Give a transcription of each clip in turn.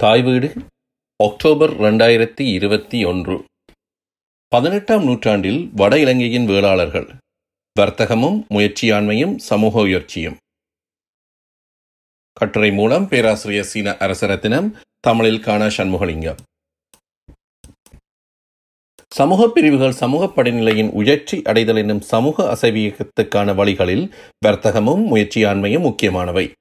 தாய் வீடு அக்டோபர் இரண்டாயிரத்தி இருபத்தி ஒன்று. பதினெட்டாம் நூற்றாண்டில் வட இலங்கையின் வேளாளர்கள் வர்த்தகமும் முயற்சியாண்மையும் சமூக உயர்ச்சியும். கட்டுரை மூலம் பேராசிரியர் சீன அரசரத்தினம் தமிழில் காண சண்முகலிங்கம். சமூக பிரிவுகள் சமூக படிநிலையின் உயர்ச்சி அடைதல் என்னும் சமூக அசைவியத்துக்கான வழிகளில் வர்த்தகமும் முயற்சியாண்மையும் முக்கியமானவை.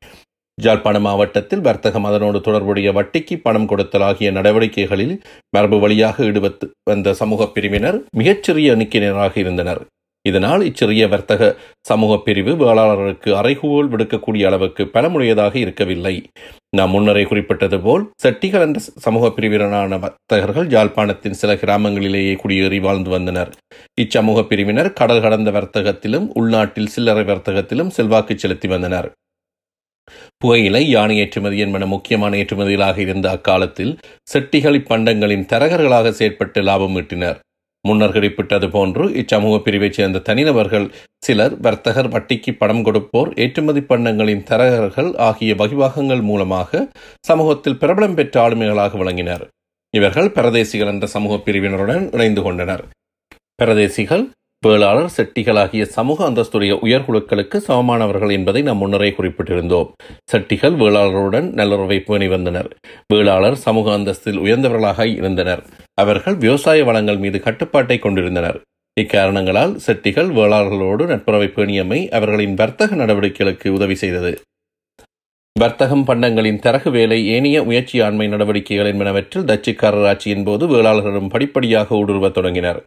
ஜாழ்ப்பாண மாவட்டத்தில் வர்த்தகம் அதனோடு தொடர்புடைய வட்டிக்கு பணம் கொடுத்தல் ஆகிய நடவடிக்கைகளில் மரபு வழியாக ஈடுபட்டு வந்த சமூக பிரிவினர் மிகச்சிறிய எண்ணிக்கையினராக இருந்தனர். இதனால் இச்சிறிய வர்த்தக சமூக பிரிவு வேளாளர்களுக்கு அறைகூவல் விடுக்கக்கூடிய அளவுக்கு பலமுடையதாக இருக்கவில்லை. நாம் முன்னரே குறிப்பிட்டது போல் செட்டிகள் என்ற சமூக பிரிவினரான வர்த்தகர்கள் யாழ்ப்பாணத்தின் சில கிராமங்களிலேயே குடியேறி வாழ்ந்து வந்தனர். இச்சமூக பிரிவினர் கடல் கடந்த வர்த்தகத்திலும் உள்நாட்டில் சில்லறை வர்த்தகத்திலும் செல்வாக்கு செலுத்தி வந்தனர். புகையிலை யானை ஏற்றுமதி என்பன முக்கியமான ஏற்றுமதிகளாக இருந்த அக்காலத்தில் செட்டிகளி பண்டங்களின் தரகர்களாக செயற்பட்டு லாபம் ஈட்டினர். முன்னர் குறிப்பிட்டது போன்று இச்சமூக பிரிவைச் சேர்ந்த தனிநபர்கள் சிலர் வர்த்தகர் வட்டிக்கு பணம் கொடுப்போர் ஏற்றுமதி பண்டங்களின் தரகர்கள் ஆகிய வகிவாகங்கள் மூலமாக சமூகத்தில் பிரபலம் பெற்ற ஆளுமைகளாக விளங்கினர். இவர்கள் பிரதேசிகள் என்ற சமூக பிரிவினருடன் இணைந்து கொண்டனர். பிரதேசிகள் வேளாளர் செட்டிகள் ஆகிய சமூக அந்தஸ்துடைய உயர்குழுக்களுக்கு சமமானவர்கள் என்பதை நாம் முன்னரே குறிப்பிட்டிருந்தோம். செட்டிகள் வேளாளருடன் நல்லுறவை பேணி வந்தனர். வேளாளர் சமூக அந்தஸ்தில் உயர்ந்தவர்களாக இருந்தனர். அவர்கள் விவசாய வளங்கள் மீது கட்டுப்பாட்டை கொண்டிருந்தனர். இக்காரணங்களால் செட்டிகள் வேளாளர்களோடு நட்புறவை பேணியமை அவர்களின் வர்த்தக நடவடிக்கைகளுக்கு உதவி செய்தது. வர்த்தகம் பண்டங்களின் தரகு வேலை ஏனைய முயற்சியாண்மை நடவடிக்கைகள் என்பனவற்றில் டச்சுக்காரர் ஆட்சியின் போது வேளாளர்களும் படிப்படியாக ஊடுருவத் தொடங்கினர்.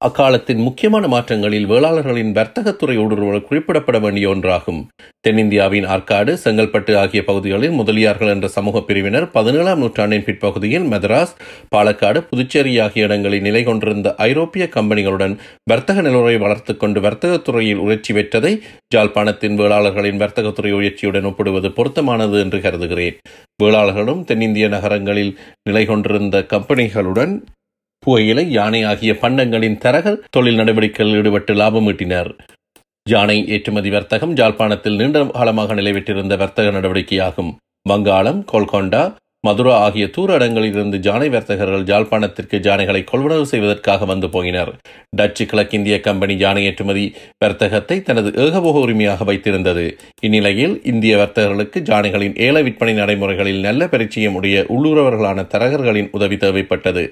அக்காலத்தின் முக்கியமான மாற்றங்களில் வேளாளர்களின் வர்த்தகத்துறை ஊடுருவல் குறிப்பிடப்பட வேண்டிய ஒன்றாகும். தென்னிந்தியாவின் ஆற்காடு செங்கல்பட்டு ஆகிய பகுதிகளில் முதலியார்கள் என்ற சமூக பிரிவினர் பதினேழாம் நூற்றாண்டின் பிற்பகுதியில் மெதராஸ் பாலக்காடு புதுச்சேரி ஆகிய இடங்களில் நிலை கொண்டிருந்த ஐரோப்பிய கம்பெனிகளுடன் வர்த்தக நிலவரை வளர்த்துக் கொண்டு வர்த்தகத்துறையில் உயர்ச்சி பெற்றதை ஜாழ்ப்பாணத்தின் வேளாளர்களின் வர்த்தகத்துறை உயர்ச்சியுடன் ஒப்பிடுவது பொருத்தமானது என்று கருதுகிறேன். வேளாளர்களும் தென்னிந்திய நகரங்களில் நிலை கொண்டிருந்த கம்பெனிகளுடன் புகையிலை யானை ஆகிய பண்டங்களின் தரகர் தொழில் நடவடிக்கைகளில் ஈடுபட்டு லாபம் ஈட்டினர். யானை ஏற்றுமதி வர்த்தகம் ஜாழ்ப்பாணத்தில் நீண்ட காலமாக நிலைவிட்டிருந்த வர்த்தக நடவடிக்கையாகும். வங்காளம் கோல்கொண்டா மதுரா ஆகிய தூர இடங்களிலிருந்து ஜானை வர்த்தகர்கள் ஜாழ்ப்பாணத்திற்கு ஜானைகளை கொள்வனவு செய்வதற்காக வந்து போயினர். டச்சு கிழக்கிந்திய கம்பெனி ஜானை ஏற்றுமதி வர்த்தகத்தை தனது ஏகபோக உரிமையாக வைத்திருந்தது. இந்நிலையில் இந்திய வர்த்தகர்களுக்கு ஜானைகளின் ஏல விற்பனை நடைமுறைகளில் நல்ல பரிச்சயம் உடைய உள்ளூரவர்களான தரகர்களின் உதவி தேவைப்பட்டது.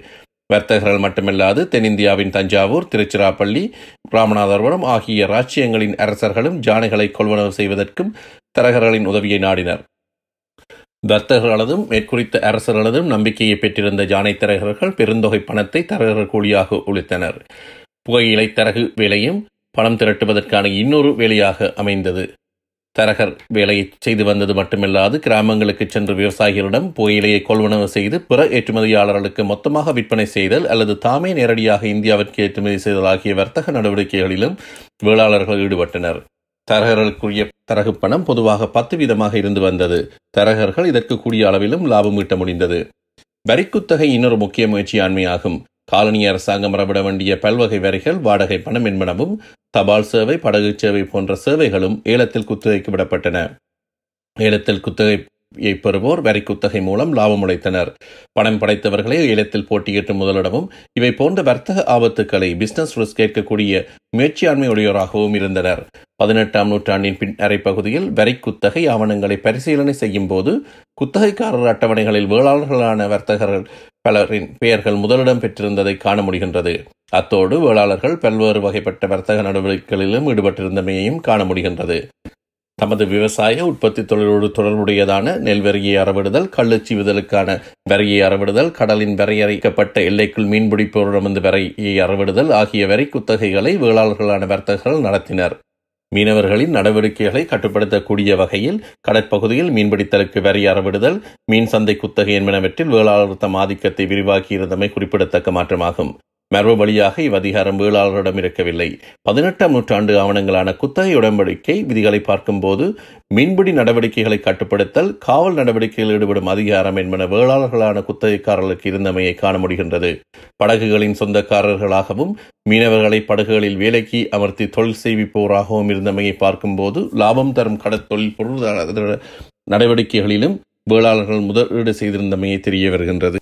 வர்த்தகர்கள் மட்டுமல்லாது தென்னிந்தியாவின் தஞ்சாவூர் திருச்சிராப்பள்ளி ராமநாதபுரம் ஆகிய ராச்சியங்களின் அரசர்களும் ஜானைகளை கொள்வனவு செய்வதற்கும் தரகர்களின் உதவியை நாடினர். வர்த்தகர்களதும் மேற்குறித்த அரசர்களதும் நம்பிக்கையை பெற்றிருந்த ஜானை தரகர்கள் பெருந்தொகை பணத்தை தரகர்கள் கூலியாக உழைத்தனர் புகையிலை தரகு வேலையும் பணம் திரட்டுவதற்கான இன்னொரு வேலையாக அமைந்தது. தரகர் வேலையை செய்து வந்தது மட்டுமில்லாது கிராமங்களுக்கு சென்று விவசாயிகளிடம் புகையிலையை கொள்வனவு செய்து பிற ஏற்றுமதியாளர்களுக்கு மொத்தமாக விற்பனை செய்தல் அல்லது தாமே நேரடியாக இந்தியாவிற்கு ஏற்றுமதி செய்தல் ஆகிய வர்த்தக நடவடிக்கைகளிலும் வேளாளர்கள் ஈடுபட்டனர். தரகர்களுக்குரிய தரகு பணம் பொதுவாக பத்து வீதமாக இருந்து வந்தது. தரகர்கள் இதற்கு கூடிய அளவிலும் லாபம் ஈட்ட முடிந்தது. வரிக்குத்தகை இன்னொரு முக்கிய முயற்சியாண்மையாகும் காலனி அரசாங்கம் மரபிட வேண்டிய பல்வகை வரிகள் வாடகை பணம் என்பனவும் தபால் சேவை படகு சேவை போன்ற சேவைகளும் ஏலத்தில் குத்தகைக்கு விடப்பட்டன. ஏலத்தில் குத்தகை பெறுவோர் வரி குத்தகை மூலம் லாபம் உழைத்தனர். பணம் படைத்தவர்களே ஏலத்தில் போட்டியிட்டு முதலிடமும் இவை போன்ற வர்த்தக ஆபத்துக்களை பிசினஸ் ரிஸ்க் கேட்கக்கூடிய முயற்சியாண்மை உடையோராகவும் இருந்தனர். பதினெட்டாம் நூற்றாண்டின் பின் அரைப்பகுதியில் வரி குத்தகை ஆவணங்களை பரிசீலனை செய்யும் போது குத்தகைக்காரர் அட்டவணைகளில் வேளாளர்களான வர்த்தகர்கள் பலரின் பெயர்கள் முதலிடம் பெற்றிருந்ததை காண முடிகின்றது. அத்தோடு வேளாளர்கள் பல்வேறு வகைப்பட்ட வர்த்தக நடவடிக்கைகளிலும் ஈடுபட்டிருந்தமையையும் காண முடிகின்றது. தமது விவசாய உற்பத்தி தொழிலோடு தொடர்புடையதான நெல் வரியை அறவிடுதல் கள்ளுச்சி விதலுக்கான வரியை அறவிடுதல் கடலின் வரையறைக்கப்பட்ட எல்லைக்குள் மீன்பிடிப்போரிடமிருந்து வரையை அறவிடுதல் ஆகிய வரி குத்தகைகளை வேளாளர்களான வர்த்தகர்கள் நடத்தினர். மீனவர்களின் நடவடிக்கைகளை கட்டுப்படுத்தக்கூடிய வகையில் கடற்பகுதியில் மீன்பிடித்தலுக்கு வரி அறவிடுதல் மீன் சந்தை குத்தகை என்பனவற்றில் வேளாளர் தம் ஆதிக்கத்தை விரிவாக்கியிருந்தமை குறிப்பிடத்தக்க மாற்றமாகும். மரபு வழியாக இவ்வதிகாரம் வேளாளரிடம் இருக்கவில்லை. பதினெட்டாம் நூற்றாண்டு ஆவணங்களான குத்தகை உடன்படிக்கை விதிகளை பார்க்கும்போது மீன்பிடி நடவடிக்கைகளை கட்டுப்படுத்தல் காவல் நடவடிக்கையில் ஈடுபடும் அதிகாரம் என்பன வேளாளர்களான குத்தகைக்காரர்களுக்கு இருந்தமையை காண முடிகின்றது. படகுகளின் சொந்தக்காரர்களாகவும் மீனவர்களை படகுகளில் வேலைக்கு அமர்த்தி தொழில் செய்விப்போராகவும் இருந்தமையை பார்க்கும்போது லாபம் தரும் கடத்தொழில் பொருளாதார நடவடிக்கைகளிலும் வேளாளர்கள் முதலீடு செய்திருந்தமையை தெரிய வருகின்றது.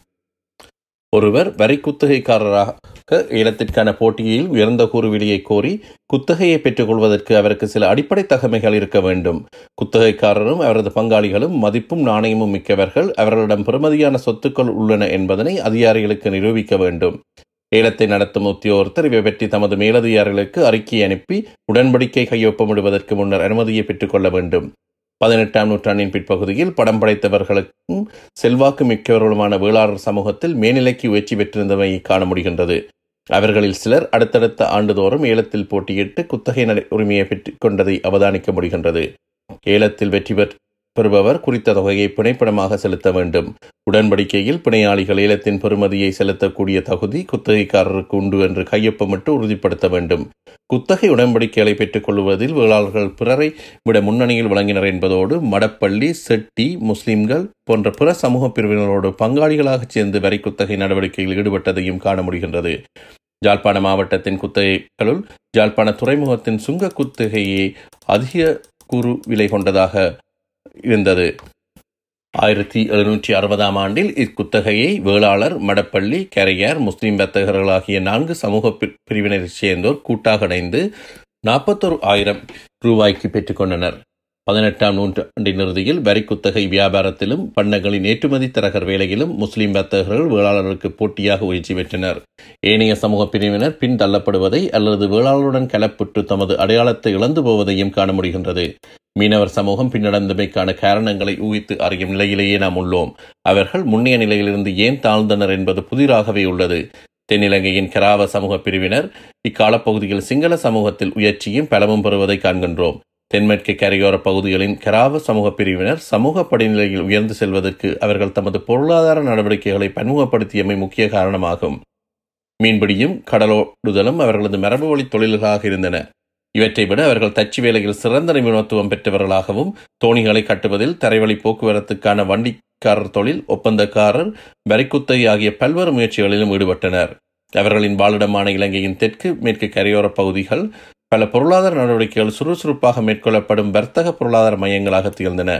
ஒருவர் வரி குத்தகைக்காரராக ஏலத்திற்கான போட்டியில் உயர்ந்த கூறுவிலையை கோரி குத்தகையை பெற்றுக்கொள்வதற்கு அவருக்கு சில அடிப்படை தகமைகள் இருக்க வேண்டும். குத்தகைக்காரரும் அவரது பங்காளிகளும் மதிப்பும் நாணயமும் மிக்கவர்கள் அவர்களிடம் பெறுமதியான சொத்துக்கள் உள்ளன என்பதனை அதிகாரிகளுக்கு நிரூபிக்க வேண்டும். ஏலத்தை நடத்தும் உத்தியோகத்தர் இவை பற்றி தமது மேலதிகாரிகளுக்கு அறிக்கை அனுப்பி உடன்படிக்கை கையொப்பமிடுவதற்கு முன்னர் அனுமதியை பெற்றுக்கொள்ள வேண்டும். பதினெட்டாம் நூற்றாண்டின் பிற்பகுதியில் படம் படைத்தவர்களுக்கும் செல்வாக்கு மிக்கவர்களுமான வேளாளர் சமூகத்தில் மேல்நிலைக்கு உயர்ச்சி பெற்றிருந்தவையை காண முடிகின்றது அவர்களில் சிலர் அடுத்தடுத்த ஆண்டுதோறும் ஏலத்தில் போட்டியிட்டு குத்தகை உரிமையை பெற்றுக் கொண்டதை அவதானிக்க முடிகின்றது. ஏலத்தில் வெற்றி பெறுபவர் குறித்த தொகையை பிணைப்பணமாக செலுத்த வேண்டும். உடன்படிக்கையில் பிணையாளிகள் ஏலத்தின் பெறுமதியை செலுத்தக்கூடிய தகுதி குத்தகைக்காரருக்கு உண்டு என்று கையொப்பமிட்டு உறுதிப்படுத்த வேண்டும். குத்தகை உடன்படிக்கைகளை பெற்றுக் கொள்வதில் வேளாளர்கள் பிறரை விட முன்னணியில் வழங்கினர் என்பதோடு மடப்பள்ளி செட்டி முஸ்லிம்கள் போன்ற பிற சமூக பிரிவினரோடு பங்காளிகளாக சேர்ந்து வரி குத்தகை நடவடிக்கையில் ஈடுபட்டதையும் காண முடிகின்றது. ஜாழ்ப்பாண மாவட்டத்தின் குத்தகைகளுள் ஜாழ்ப்பாண துறைமுகத்தின் சுங்க குத்தகையை அதிக கூறு விலை கொண்டதாக இருந்தது. ஆயிரத்தி எழுநூற்றி அறுபதாம் ஆண்டில் இக்குத்தகையை வேளாளர் மடப்பள்ளி கரையார் முஸ்லிம் வர்த்தகர்கள் ஆகிய நான்கு சமூக பிரிவினரைச் சேர்ந்தோர் கூட்டாக இணைந்து நாற்பத்தொரு ஆயிரம் ரூபாய்க்கு பெற்றுக்கொண்டனர் பதினெட்டாம் நூற்றாண்டின் இறுதியில் வரி குத்தகை வியாபாரத்திலும் பண்ணங்களின் ஏற்றுமதி தரகர் வேலையிலும் முஸ்லிம் வர்த்தகர்கள் வேளாளர்களுக்கு போட்டியாக உயர்ச்சி பெற்றனர். ஏனைய சமூக பிரிவினர் பின் தள்ளப்படுவதை அல்லது வேளாளருடன் கலப்பிட்டு தமது அடையாளத்தை இழந்து போவதையும் காண முடிகின்றது. மீனவர் சமூகம் பின்னடைந்தமைக்கான காரணங்களை ஊகித்து அறியும் நிலையிலேயே நாம் உள்ளோம். அவர்கள் முன்னைய நிலையிலிருந்து ஏன் தாழ்ந்தனர் என்பது புதிராகவே உள்ளது. தென்னிலங்கையின் கராவ சமூக பிரிவினர் இக்காலப்பகுதியில் சிங்கள சமூகத்தில் உயர்ச்சியும் பலமும் பெறுவதை காண்கின்றோம். தென்மேற்கு கரையோர பகுதிகளின் கராவ சமூக பிரிவினர் சமூக படிநிலையில் உயர்ந்து செல்வதற்கு அவர்கள் தமது பொருளாதார நடவடிக்கைகளை பன்முகப்படுத்தியமை முக்கிய காரணமாகும். மீன்பிடியும் கடலோடுதலும் அவர்களது மரபு வழி தொழில்களாக இருந்தன. இவற்றை விட அவர்கள் தச்சு வேலையில் சிறந்த நிபுணத்துவம் பெற்றவர்களாகவும் தோணிகளை கட்டுவதில் தரைவழி போக்குவரத்துக்கான வண்டிக்காரர் தொழில் ஒப்பந்தக்காரர் வரிக்குத்தை ஆகிய பல்வேறு முயற்சிகளிலும் ஈடுபட்டனர். அவர்களின் வாழிடமான இலங்கையின் தெற்கு மேற்கு கரையோர பகுதிகள் பல பொருளாதார நடவடிக்கைகள் சுறுசுறுப்பாக மேற்கொள்ளப்படும் வர்த்தக பொருளாதார மையங்களாக திகழ்ந்தன.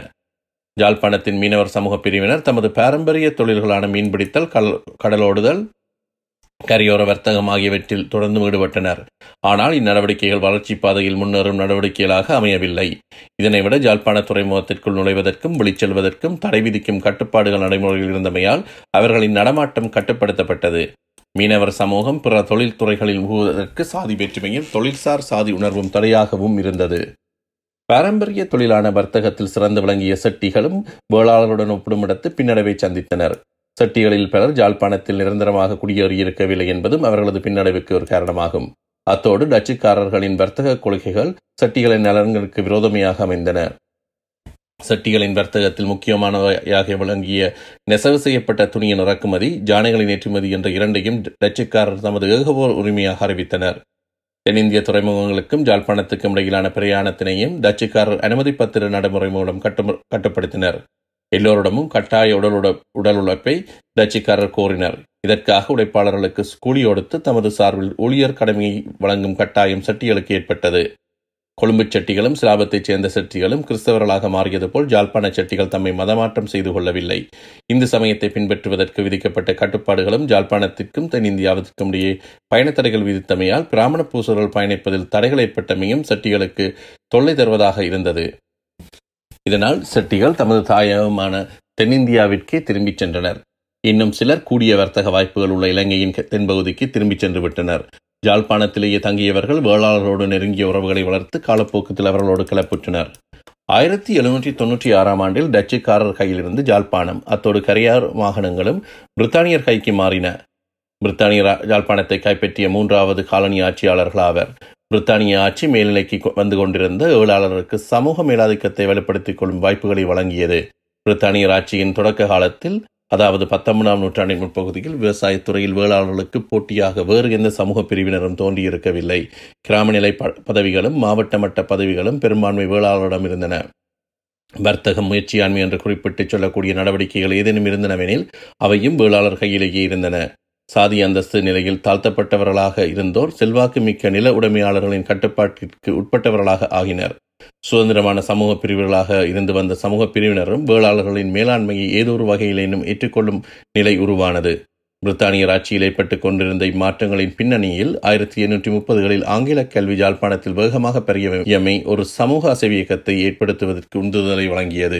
ஜாழ்ப்பாணத்தின் மீனவர் சமூக பிரிவினர் தமது பாரம்பரிய தொழில்களான மீன்பிடித்தல் கடலோடுதல் கரையோர வர்த்தகம் ஆகியவற்றில் தொடர்ந்து ஈடுபட்டனர். ஆனால் இந்நடவடிக்கைகள் வளர்ச்சி பாதையில் முன்னேறும் நடவடிக்கைகளாக அமையவில்லை. இதனை விட ஜாழ்ப்பாண துறைமுகத்திற்குள் நுழைவதற்கும் வெளிச்செல்வதற்கும் தடை விதிக்கும் கட்டுப்பாடுகள் நடைமுறையில் இருந்தமையால் அவர்களின் நடமாட்டம் கட்டுப்படுத்தப்பட்டது. மீனவர் சமூகம் பிற தொழில் துறைகளில் சாதி வேற்றுமையும் தொழில்சார் சாதி உணர்வும் தடையாகவும் இருந்தது. பாரம்பரிய தொழிலான வர்த்தகத்தில் சிறந்து விளங்கிய செட்டிகளும் வேளாளர்களுடன் ஒப்பிடுமிடத்து பின்னடைவை சந்தித்தனர். செட்டிகளில் பலர் ஜாழ்ப்பாணத்தில் நிரந்தரமாக குடியேறியிருக்கவில்லை என்பதும் அவர்களது பின்னடைவுக்கு ஒரு காரணமாகும். அத்தோடு டச்சுக்காரர்களின் வர்த்தக கொள்கைகள் செட்டிகளின் நலன்களுக்கு விரோதமையாக அமைந்தன. சட்டிகளின் வர்த்தகத்தில் முக்கியமானவையாக விளங்கிய நெசவு செய்யப்பட்ட துணியின் இறக்குமதி ஜானைகளின் ஏற்றுமதி என்ற இரண்டையும் டச்சுக்காரர் தமது ஏகபோர் உரிமையாக அறிவித்தனர். தென்னிந்திய துறைமுகங்களுக்கும் ஜாழ்ப்பாணத்துக்கும் இடையிலான பிரயாணத்தினையும் டச்சுக்காரர் அனுமதி பத்திர நடைமுறை மூலம் கட்டு கட்டுப்படுத்தினர். எல்லோரிடமும் கட்டாய உடல் உடல் உழைப்பை டச்சுக்காரர் கோரினர். இதற்காக உழைப்பாளர்களுக்கு கூலி கொடுத்து தமது சார்பில் ஊழியர் கடமையை வழங்கும் கட்டாயம் சட்டிகளுக்கு ஏற்பட்டது. கொழும்பு செட்டிகளும் சிலாபத்தைச் சேர்ந்த செட்டிகளும் கிறிஸ்தவர்களாக மாறியது போல் ஜாழ்ப்பாண செட்டிகள் தம்மை மதமாற்றம் செய்து கொள்ளவில்லை. இந்து சமயத்தை பின்பற்றுவதற்கு விதிக்கப்பட்ட கட்டுப்பாடுகளும் ஜாழ்ப்பாணத்திற்கும் தென்னிந்தியாவிற்கும் இடையே பயணத்தடைகள் விதித்தமையால் பிராமண பூசர்கள் பயணிப்பதில் தடைகள் ஏற்பட்டமையும் செட்டிகளுக்கு தொல்லை தருவதாக இருந்தது. இதனால் செட்டிகள் தமது தாயகமான தென்னிந்தியாவிற்கே திரும்பிச் சென்றனர். இன்னும் சிலர் கூடிய வர்த்தக வாய்ப்புகள் உள்ள இலங்கையின் தென்பகுதிக்கு திரும்பிச் சென்று விட்டனர். ஜாழ்ப்பாணத்திலேயே தங்கியவர்கள் வேளாளரோடு நெருங்கிய உறவுகளை வளர்த்து காலப்போக்கத்தில் அவர்களோடு கிளப்புற்றனர் ஆயிரத்தி எழுநூற்றி தொன்னூற்றி ஆறாம் ஆண்டில் டச்சுக்காரர் கையிலிருந்து ஜாழ்ப்பாணம் அத்தோடு கரையார் வாகனங்களும் பிரித்தானியர் கைக்கு மாறின. பிரித்தானிய ஜாழ்ப்பாணத்தை கைப்பற்றிய மூன்றாவது காலனி ஆட்சியாளர்கள் ஆவர். பிரித்தானிய ஆட்சி மேல்நிலைக்கு வந்து கொண்டிருந்த ஏழாளருக்கு சமூக மேலாதிக்கத்தை வெளிப்படுத்திக் கொள்ளும் வாய்ப்புகளை வழங்கியது. பிரித்தானியர் ஆட்சியின் தொடக்க காலத்தில் அதாவது பத்தொன்பதாம் நூற்றாண்டின் முற்பகுதியில் விவசாயத்துறையில் வேளாளர்களுக்கு போட்டியாக வேறு எந்த சமூக பிரிவினரும் தோன்றியிருக்கவில்லை. கிராமநிலை ப பதவிகளும் மாவட்ட மட்ட பதவிகளும் பெரும்பான்மை வேளாளரிடம் இருந்தன. வர்த்தகம் முயற்சியாண்மை என்று குறிப்பிட்டு சொல்லக்கூடிய நடவடிக்கைகள் ஏதேனும் இருந்தனவெனில் அவையும் வேளாளர் கையிலேயே இருந்தன. சாதி அந்தஸ்து நிலையில் தாழ்த்தப்பட்டவர்களாக இருந்தோர் செல்வாக்கு மிக்க நில உடைமையாளர்களின் கட்டுப்பாட்டிற்கு உட்பட்டவர்களாக ஆகினர். சுதந்திரமான சமூக பிரிவுகளாக இருந்து வந்த சமூக பிரிவினரும் வேளாளர்களின் மேலாண்மையை ஏதோ ஒரு வகையிலேனும் ஏற்றுக்கொள்ளும் நிலை உருவானது. பிரித்தானியர் ஆட்சியில் ஏற்பட்டுக் கொண்டிருந்த இம்மாற்றங்களின் பின்னணியில் ஆயிரத்தி எண்ணூற்றி முப்பதுகளில் ஆங்கில கல்வி யாழ்ப்பாணத்தில் வேகமாக பெரியமை ஒரு சமூக அசைவு இயக்கத்தை ஏற்படுத்துவதற்கு உந்துதலை வழங்கியது.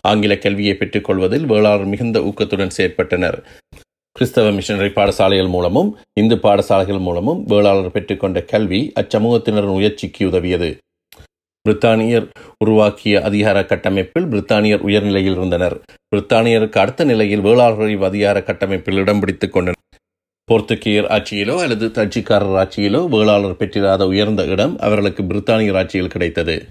ஆங்கில கல்வியை பெற்றுக்கொள்வதில் வேளாளர் மிகுந்த ஊக்கத்துடன் செயற்பட்டனர். கிறிஸ்தவ மிஷனரி பாடசாலைகள் மூலமும் இந்து பாடசாலைகள் மூலமும் வேளாளர் பெற்றுக்கொண்ட கல்வி அச்சமூகத்தினரின் முயற்சிக்கு உதவியது. பிரித்தானியர் உருவாக்கிய அதிகார கட்டமைப்பில் பிரித்தானியர் உயர்நிலையில் இருந்தனர். பிரித்தானியருக்கு அடுத்த நிலையில் வேளாளர்கள் அதிகார கட்டமைப்பில் இடம் பிடித்துக் கொண்டனர். போர்த்துகீயர் ஆட்சியிலோ அல்லது தட்சிக்காரர் ஆட்சியிலோ வேளாளர் பெற்றிராத உயர்ந்த இடம் அவர்களுக்கு பிரித்தானியர் ஆட்சியில் கிடைத்தது.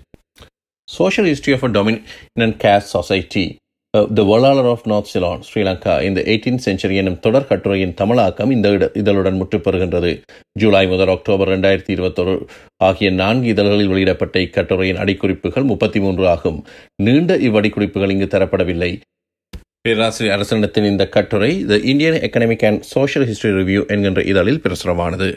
Social history of a dominant caste society the Vellalar of north Ceylon Sri Lanka இந்த எயிட்டீன் செஞ்சுரி எனும் தொடர் கட்டுரையின் தமிழாக்கம் இந்த இதழுடன் முற்றுப்பெறுகின்றது ஜூலை முதல் அக்டோபர் ரெண்டாயிரத்தி இருபத்தொரு ஆகிய நான்கு இதழ்களில் வெளியிடப்பட்ட இக்கட்டுரையின் அடிக்குறிப்புகள் முப்பத்தி மூன்று ஆகும். நீண்ட இவ்வடிக்குறிப்புகள் இங்கு தரப்படவில்லை. பேராசிரியர் அரசனத்தின் இந்த கட்டுரை the Indian economic and social history review என்கின்ற இதழில் பிரசுரமானது.